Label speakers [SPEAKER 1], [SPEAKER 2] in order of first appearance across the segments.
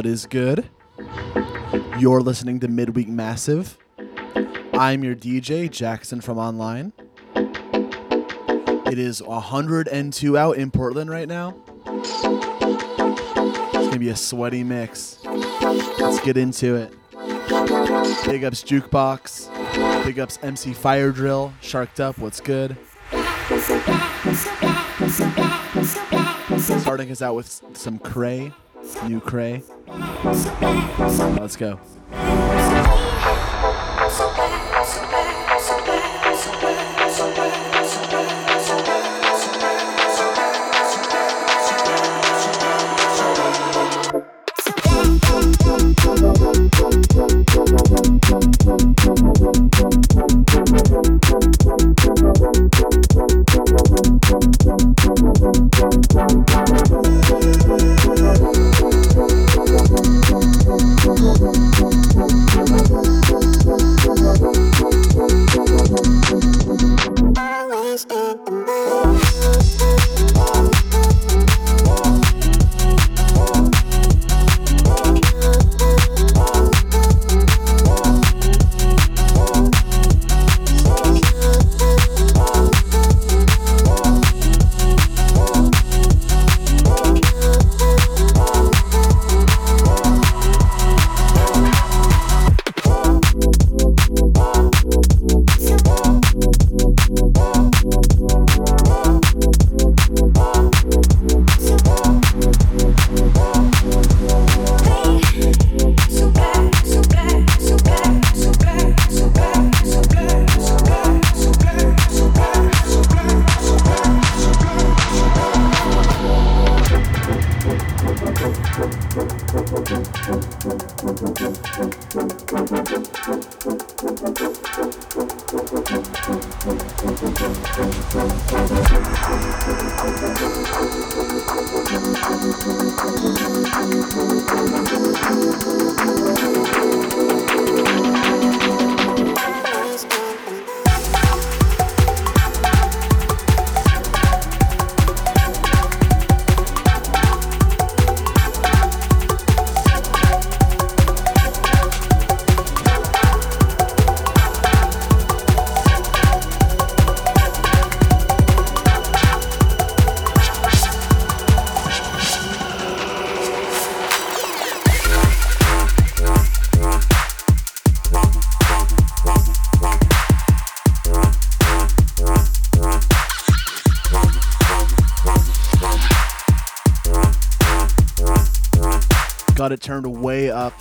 [SPEAKER 1] What is good? You're listening to Midweek Massive. I'm your DJ, Jackson from online. It is 102 out in Portland right now. It's gonna be a sweaty mix. Let's get into it. Big ups Jukebox. Big ups MC Fire Drill. Sharked Up, what's good? Starting us out with some Cray, new Cray. Let's go. Got it turned way up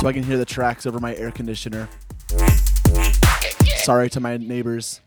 [SPEAKER 1] so I can hear the tracks over my air conditioner. Sorry to my neighbors.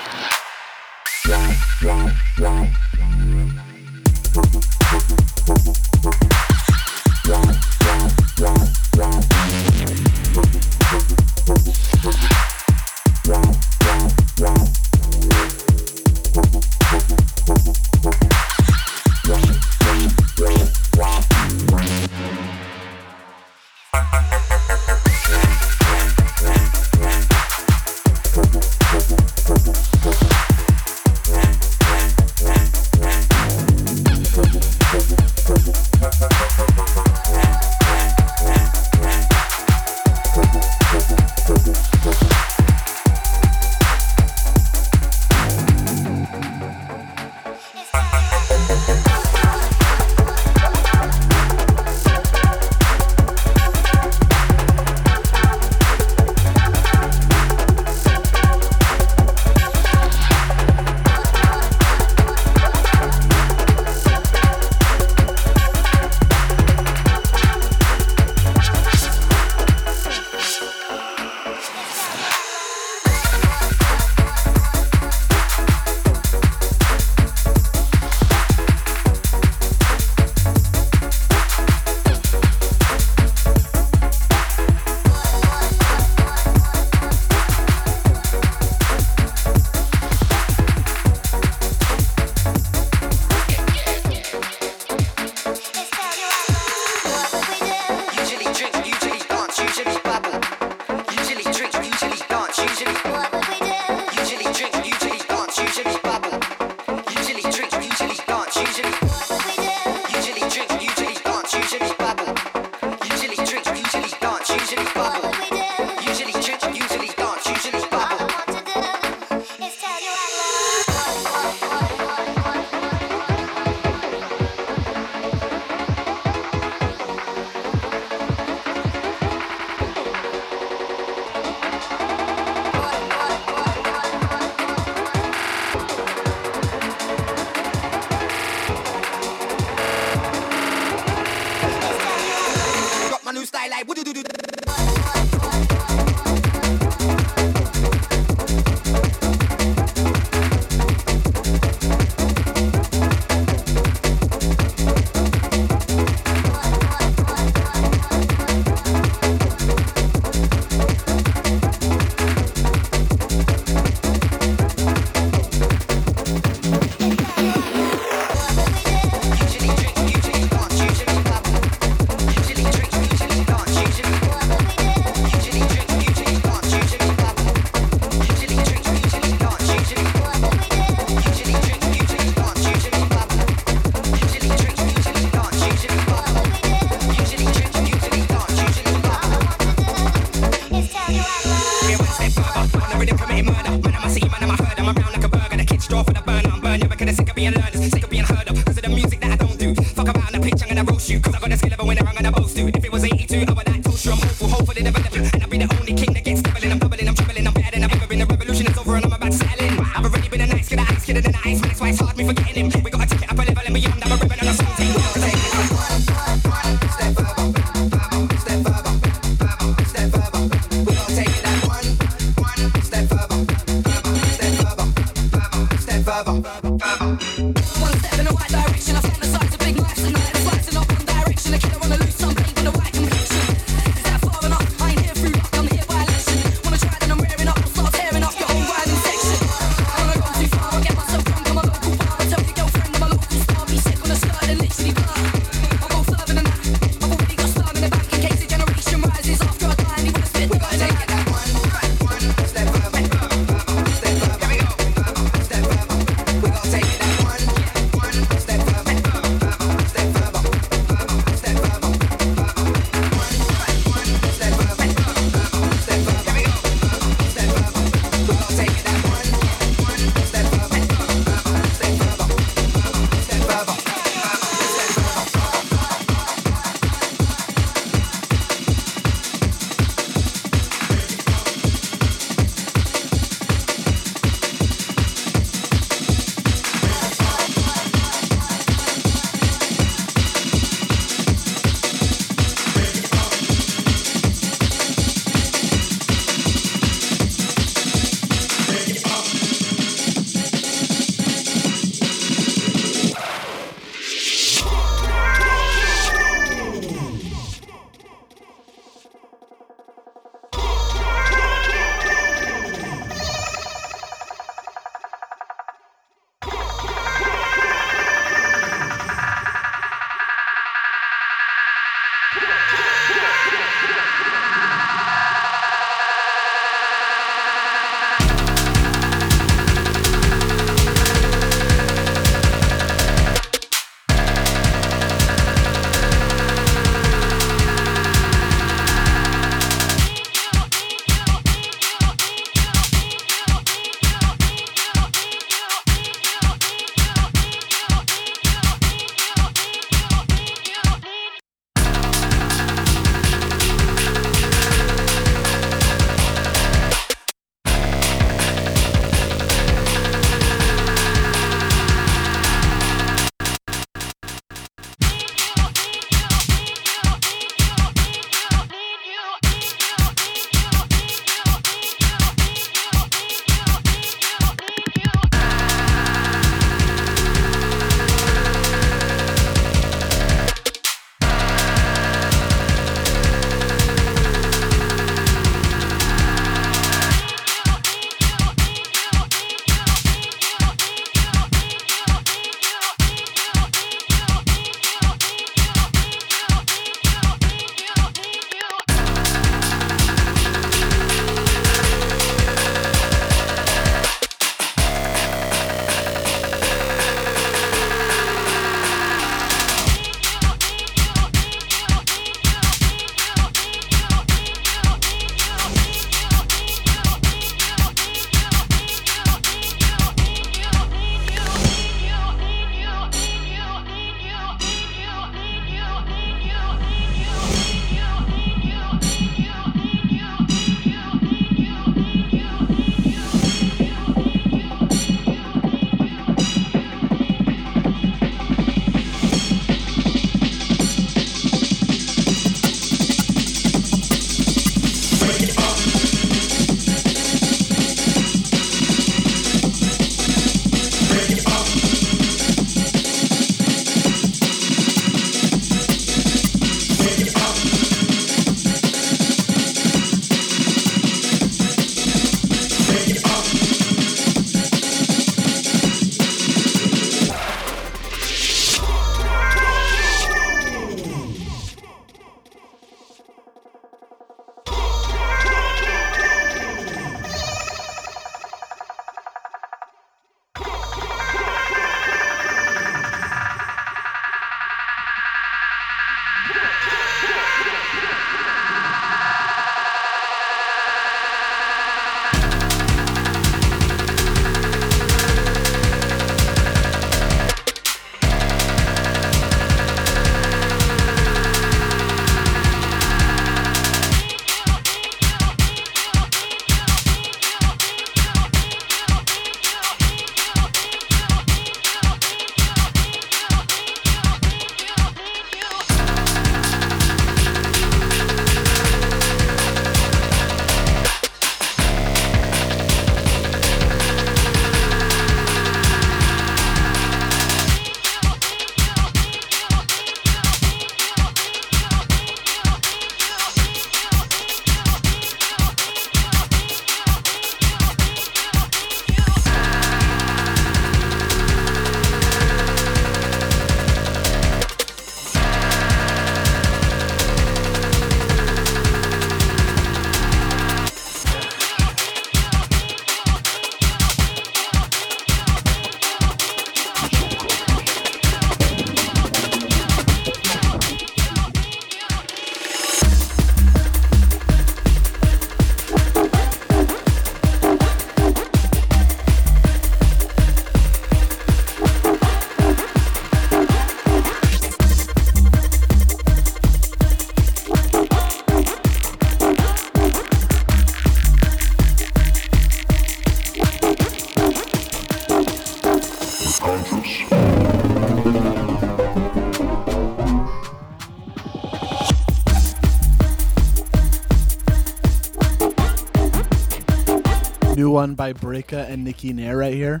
[SPEAKER 2] One
[SPEAKER 3] by
[SPEAKER 4] Breaka and Nikki Nair right here.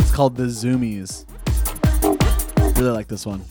[SPEAKER 4] It's called The Zoomies. Really like this one.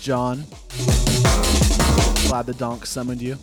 [SPEAKER 4] John. Glad the donk summoned you.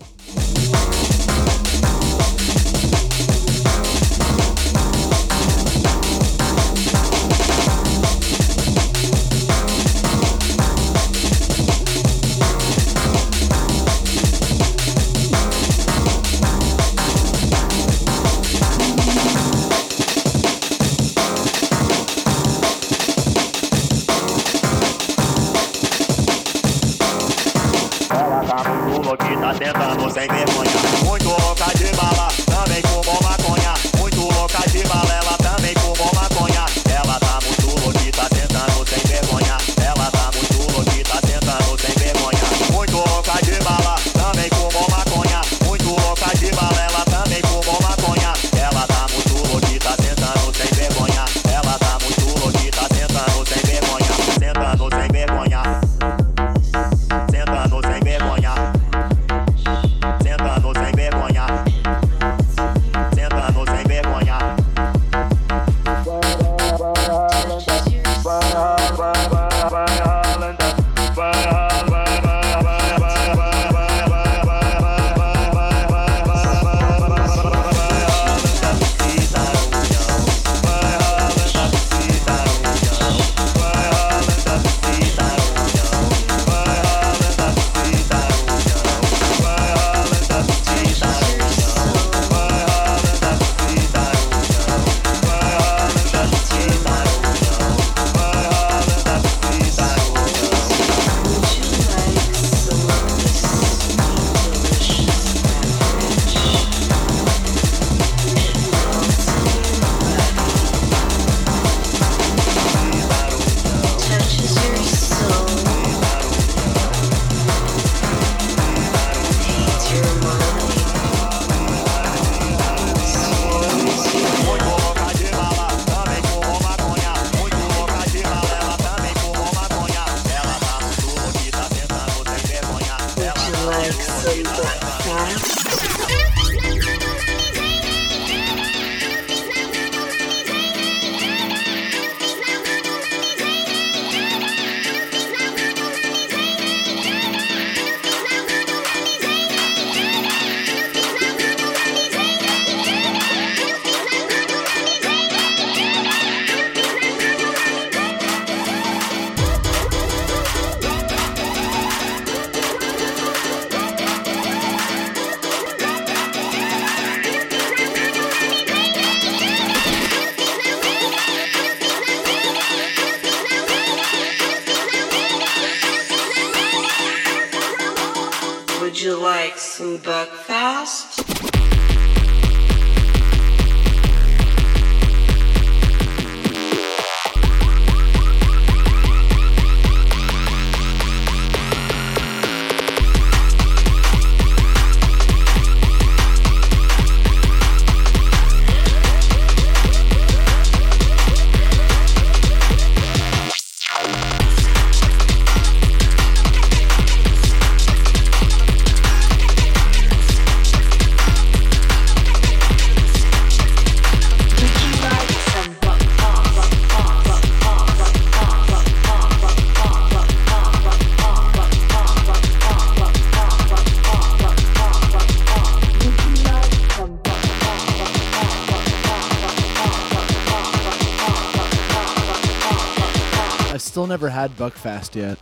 [SPEAKER 1] still never had Buckfast yet.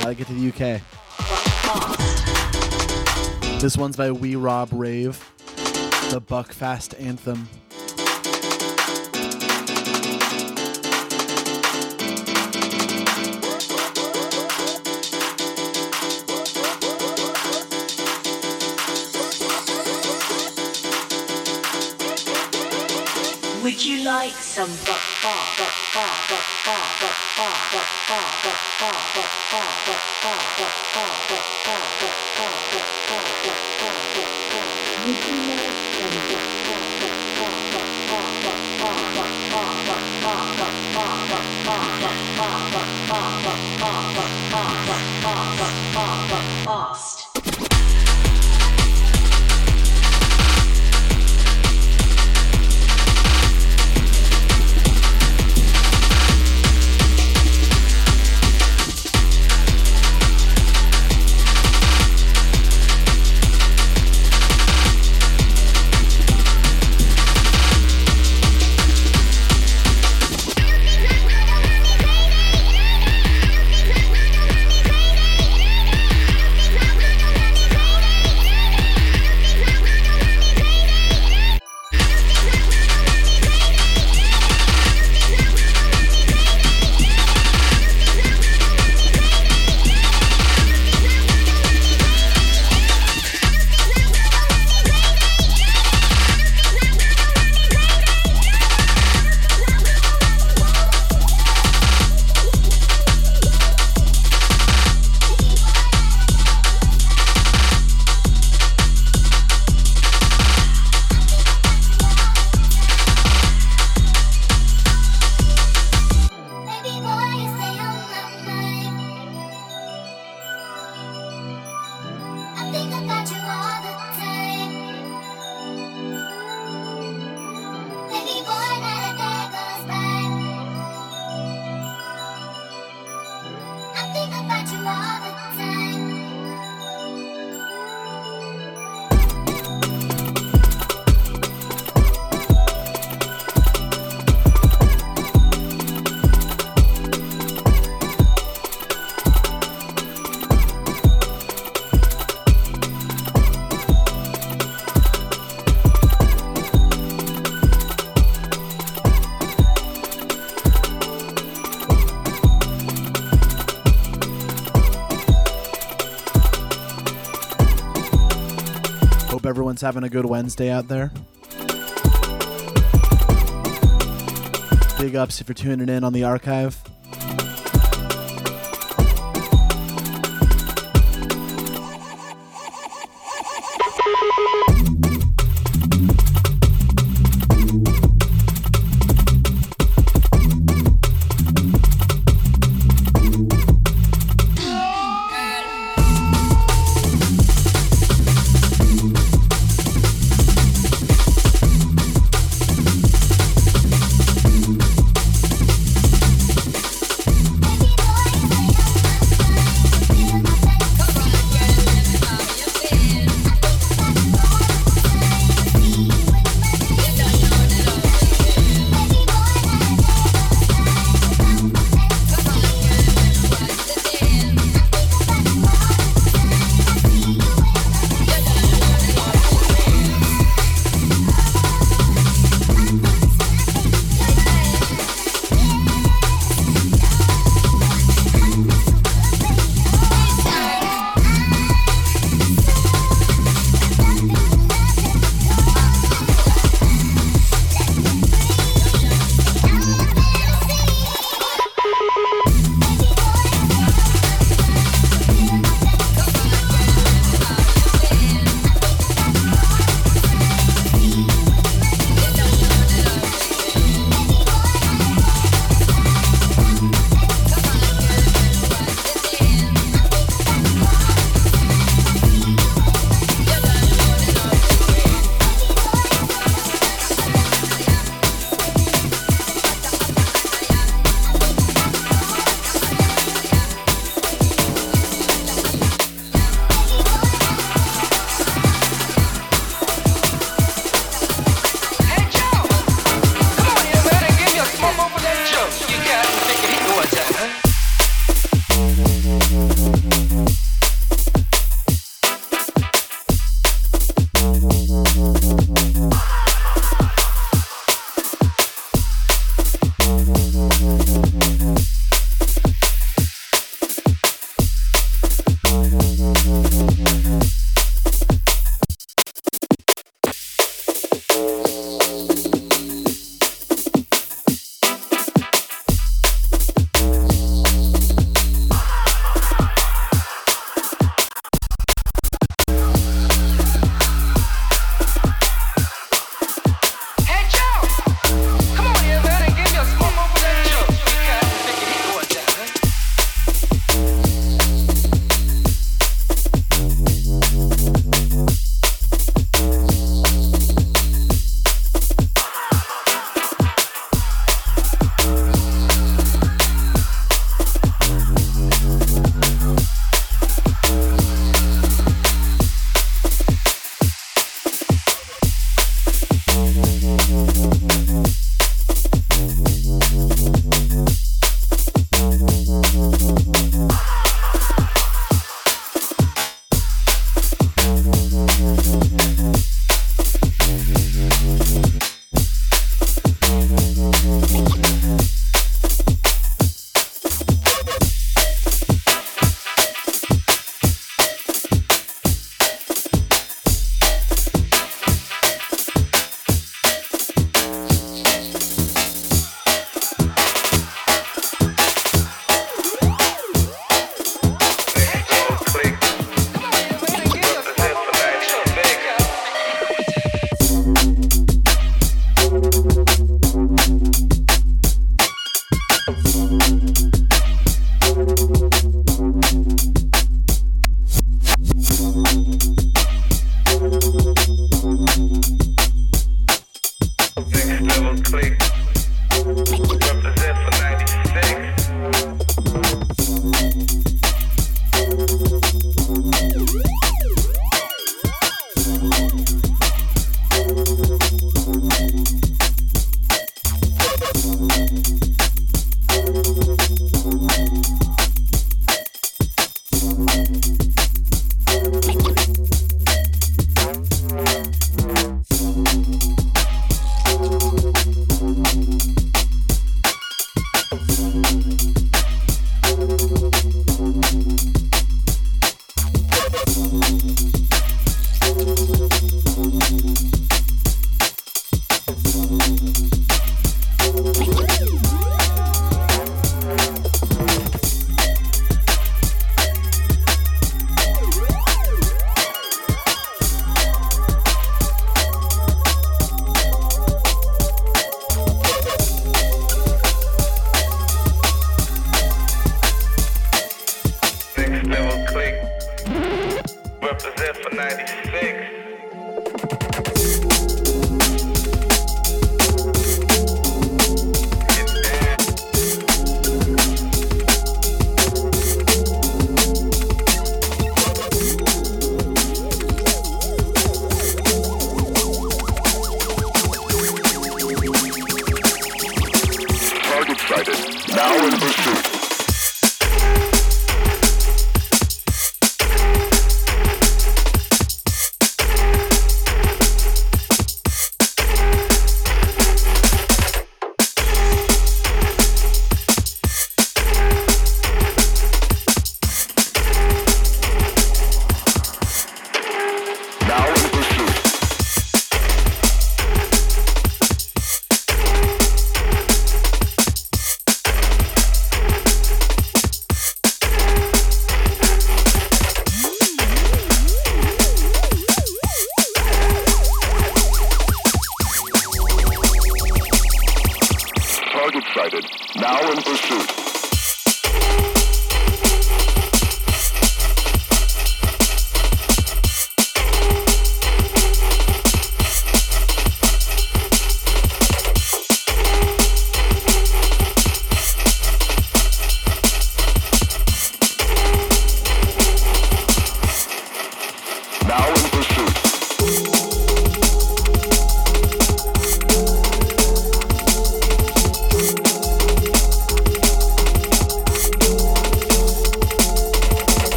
[SPEAKER 1] Gotta get to the UK. This one's by Wee Rob Rave, the Buckfast anthem.
[SPEAKER 5] Would you like some
[SPEAKER 1] Buckfast? everyone's having a good Wednesday out there. Big ups if you're tuning in on the archive.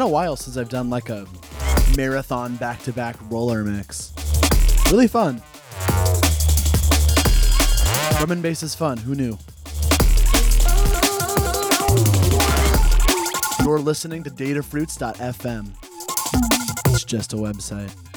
[SPEAKER 1] Been a while since I've done like a marathon back to back roller mix. Really fun. Drum and bass is fun. Who knew? You're listening to datafruits.fm. It's just a website.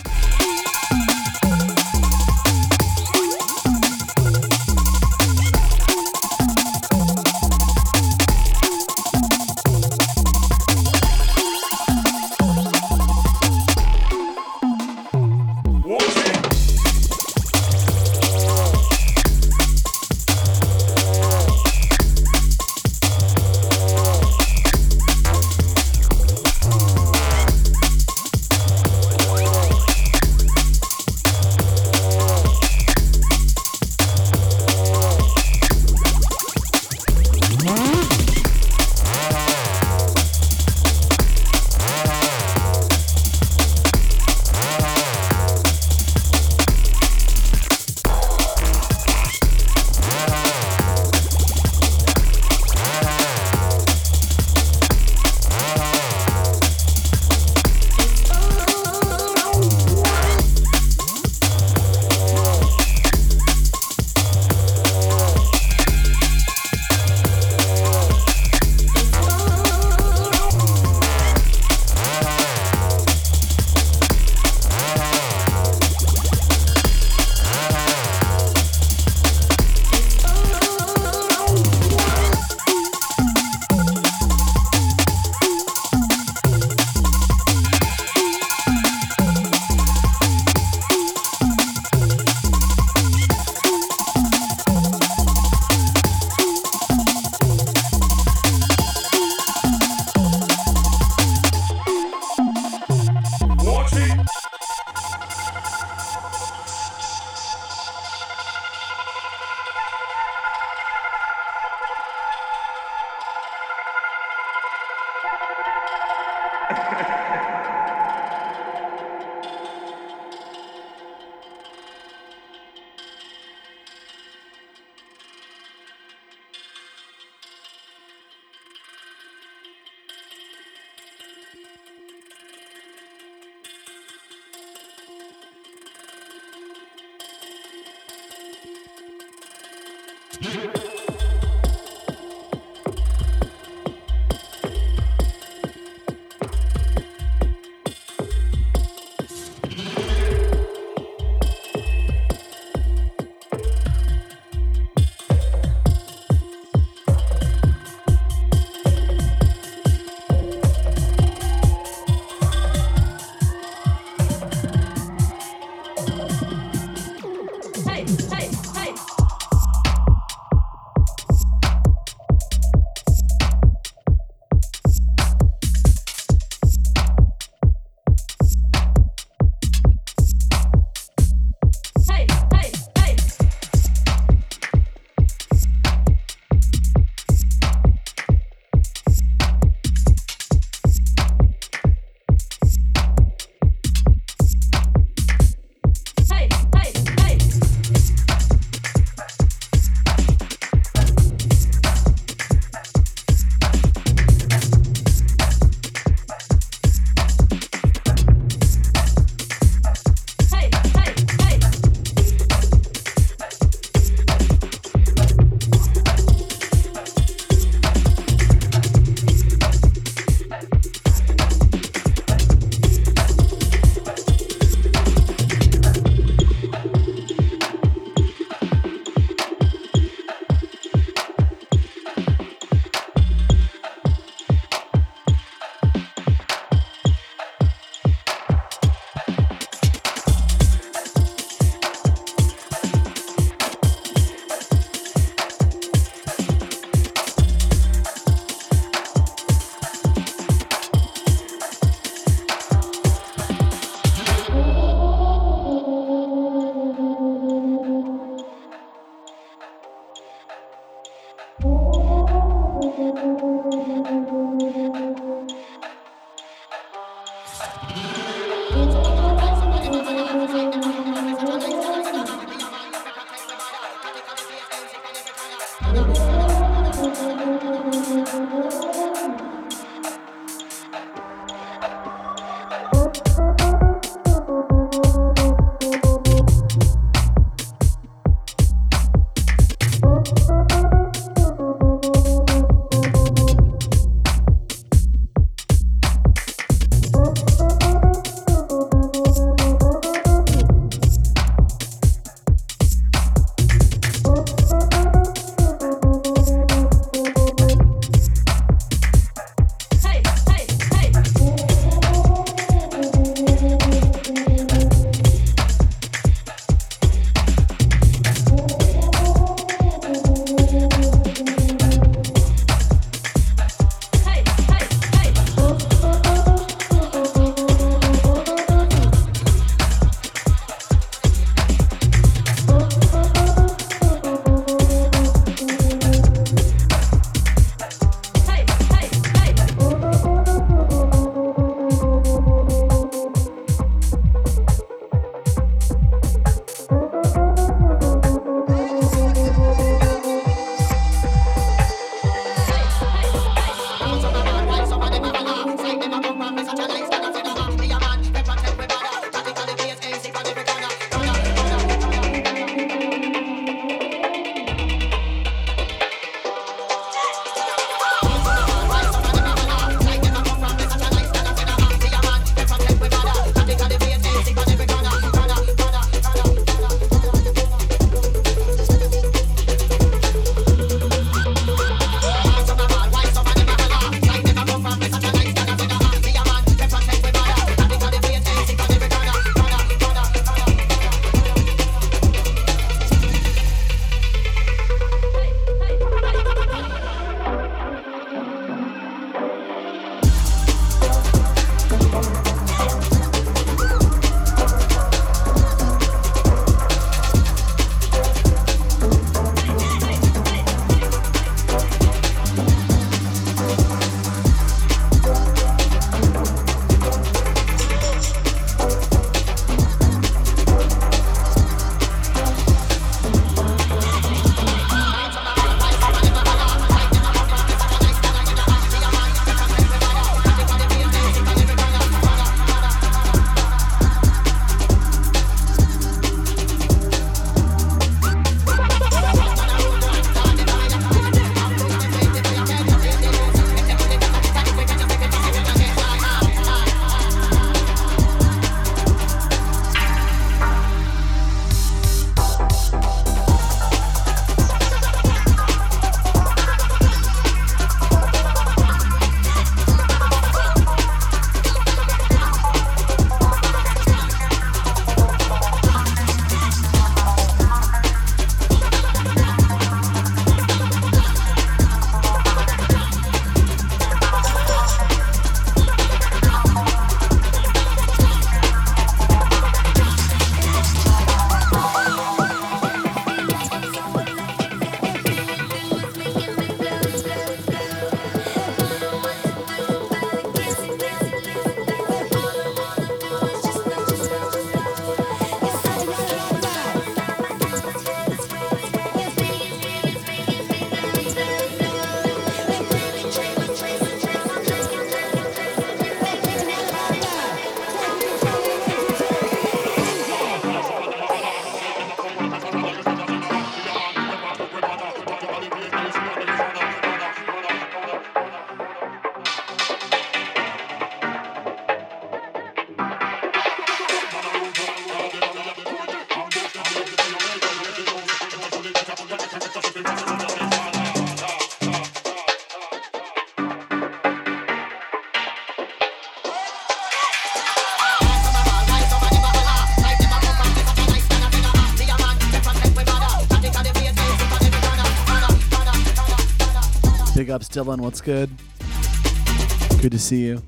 [SPEAKER 1] Ups, Dylan. What's good? Good to see you.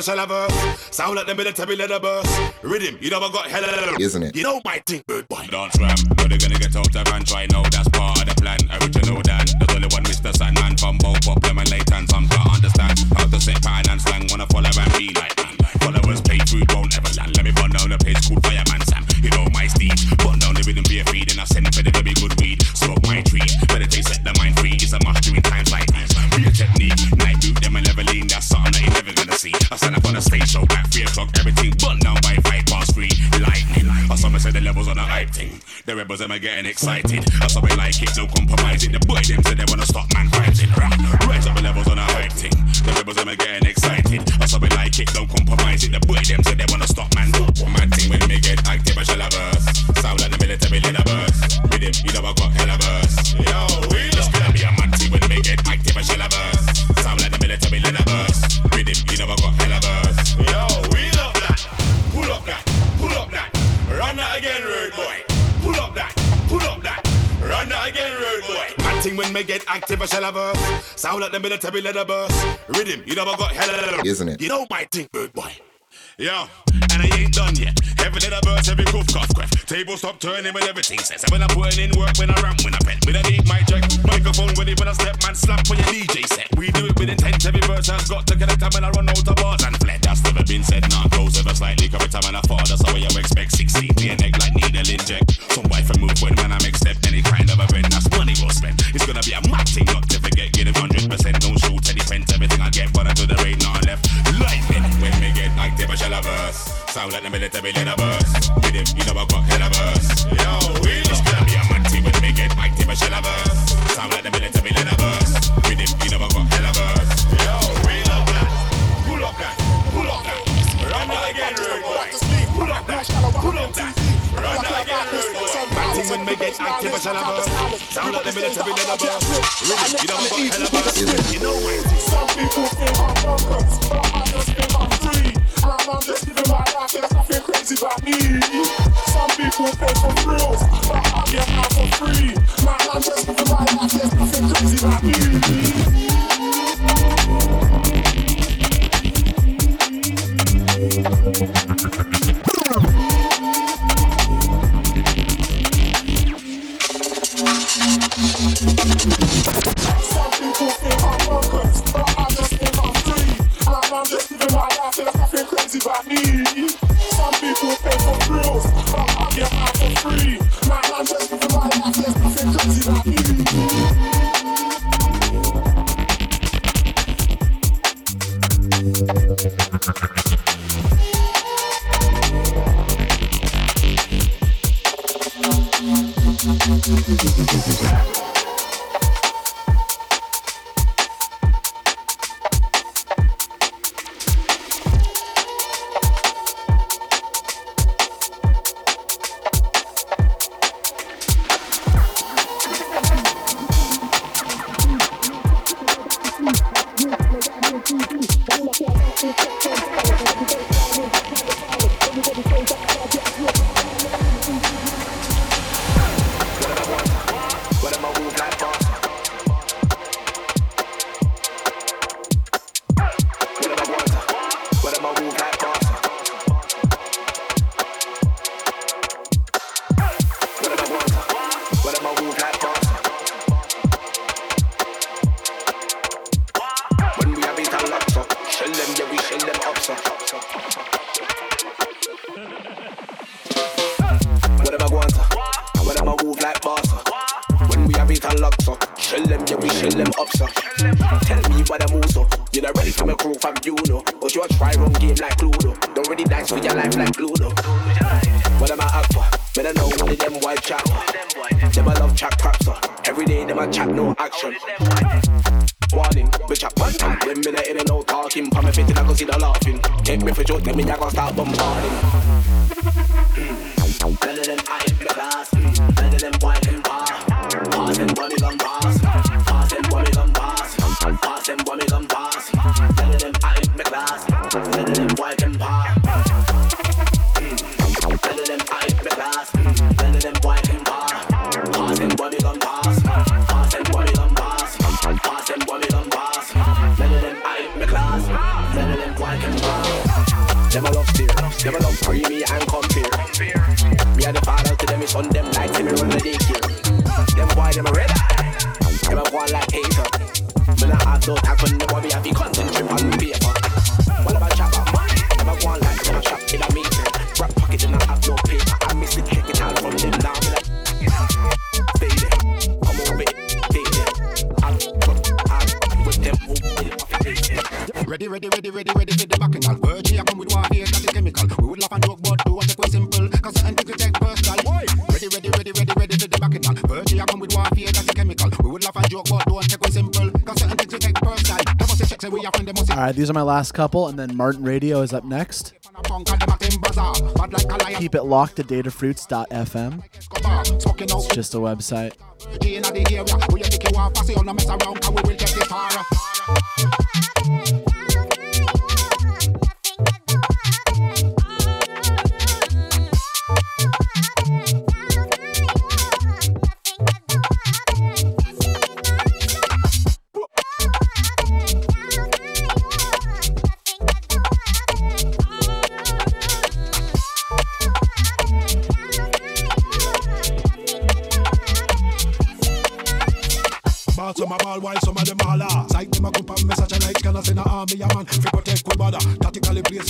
[SPEAKER 6] Get active, I shall have a sound like the military leather burst. Rhythm, you I got hella,
[SPEAKER 7] Isn't it?
[SPEAKER 6] You know my thing, road boy.
[SPEAKER 8] Dance ram, but they're gonna get out of hand. Try now, that's getting excited. Or some like it, no compromising. The boy them say they wanna stop man in. Rah. Rise up the levels on the hype thing. The rebels them are getting excited. Or some like it, no compromising. The boy them say they wanna stop man. Mad thing when me get active, I shall have verse. Sound like the military leader verse. With him, you know I got hella verse. Yo, we it's gonna be a mad thing when me get active, I shall have verse. Sound like the military leader verse. With him, you know I got hella verse.
[SPEAKER 6] Yo, we love that. Pull up that, pull up that. Run that again, road boy. Run that again, road boy. Mad thing when me get active, I shall have a sound like the military leather burst. Rhythm, you I got hella.
[SPEAKER 7] Isn't it?
[SPEAKER 6] You know my thing, road boy. Yo, and I ain't done yet. Every little burst, every goof, cough, quaff. Table stop turning when everything says. When I'm putting in work, when I ramp, when I pen. When I need my check, microphone ready when I step, man, slap for your DJ set. We do it with intent, every verse has got to connect. And when I run out of bars and fled, that's never been said. Now close ever slightly, cover time when I fall, that's how you expect. 16, be an egg like needle inject. Some wife and move when man I make step, any kind of event, that's money well spent. It's gonna be a mad thing, not to forget, get it 100%. Don't shoot any pence, everything I get, but I do the rain, not left. Lightning, when me get active, I shall have verse. Sound like the military leader burst. With him, you know I got hella verse. Yo, we it's gonna be a mad thing when me get active, shall have verse. Sound like the military leader burst. With him, you know I got hella verse. Yo, we love that. Pull up that, pull up that. Run that again, road boy. Pull up that, pull up that. Run that again, road boy. Mad when me get active, shall have verse. Sound like the military leader burst. With him, you know hella verse. My.
[SPEAKER 9] Some people think I'm bonkers, but I just. I'm just my life, crazy about me. Some people pay for thrills, but I get out for free. Man, I'm just my life, there's nothing crazy about me. Some people but I just think I'm free. And I'm just living my life, crazy about me. Some people pay for thrills, but I get out for free. Man, I'm just living my life, there's nothing crazy
[SPEAKER 1] right, these are my last couple, and then Martin Radio is up next. Keep it locked to datafruits.fm. It's just a website.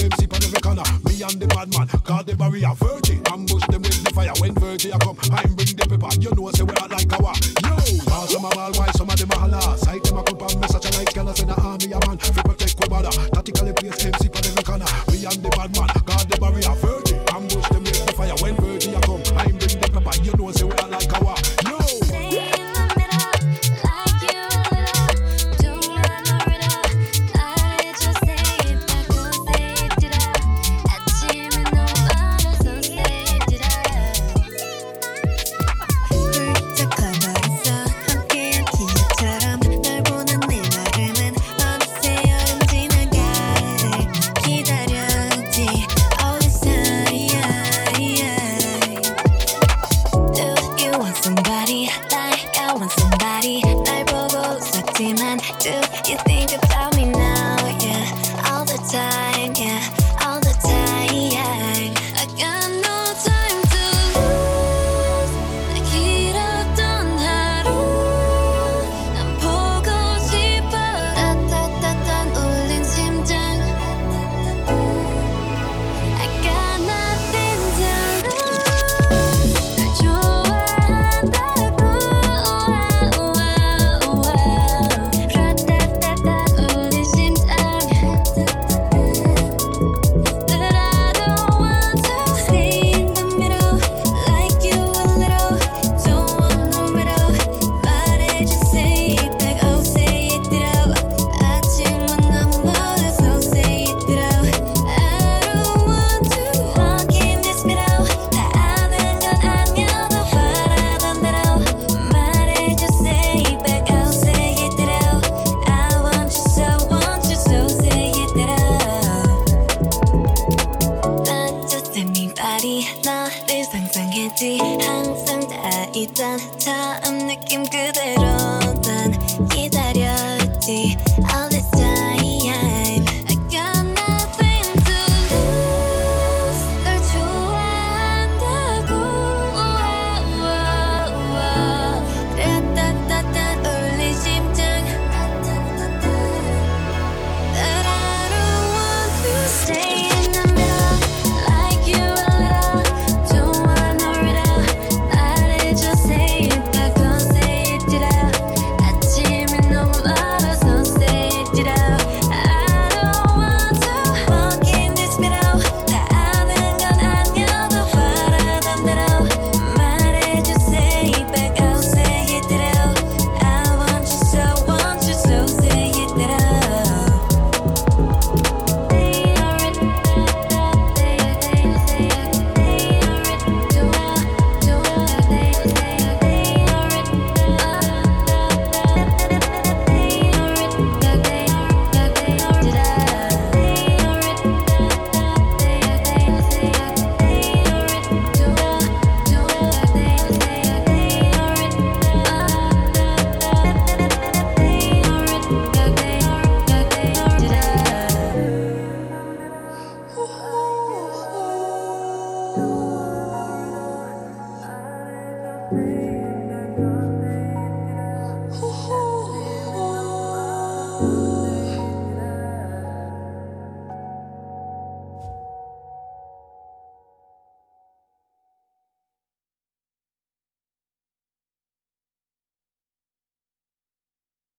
[SPEAKER 10] them sip on every corner. Me and the bad man, guard the barrier. Virgin, ambush them with the fire. When Virgin come, I bring the paper. You know, I say we are like our. Yo,
[SPEAKER 11] awesome, I'm all wise.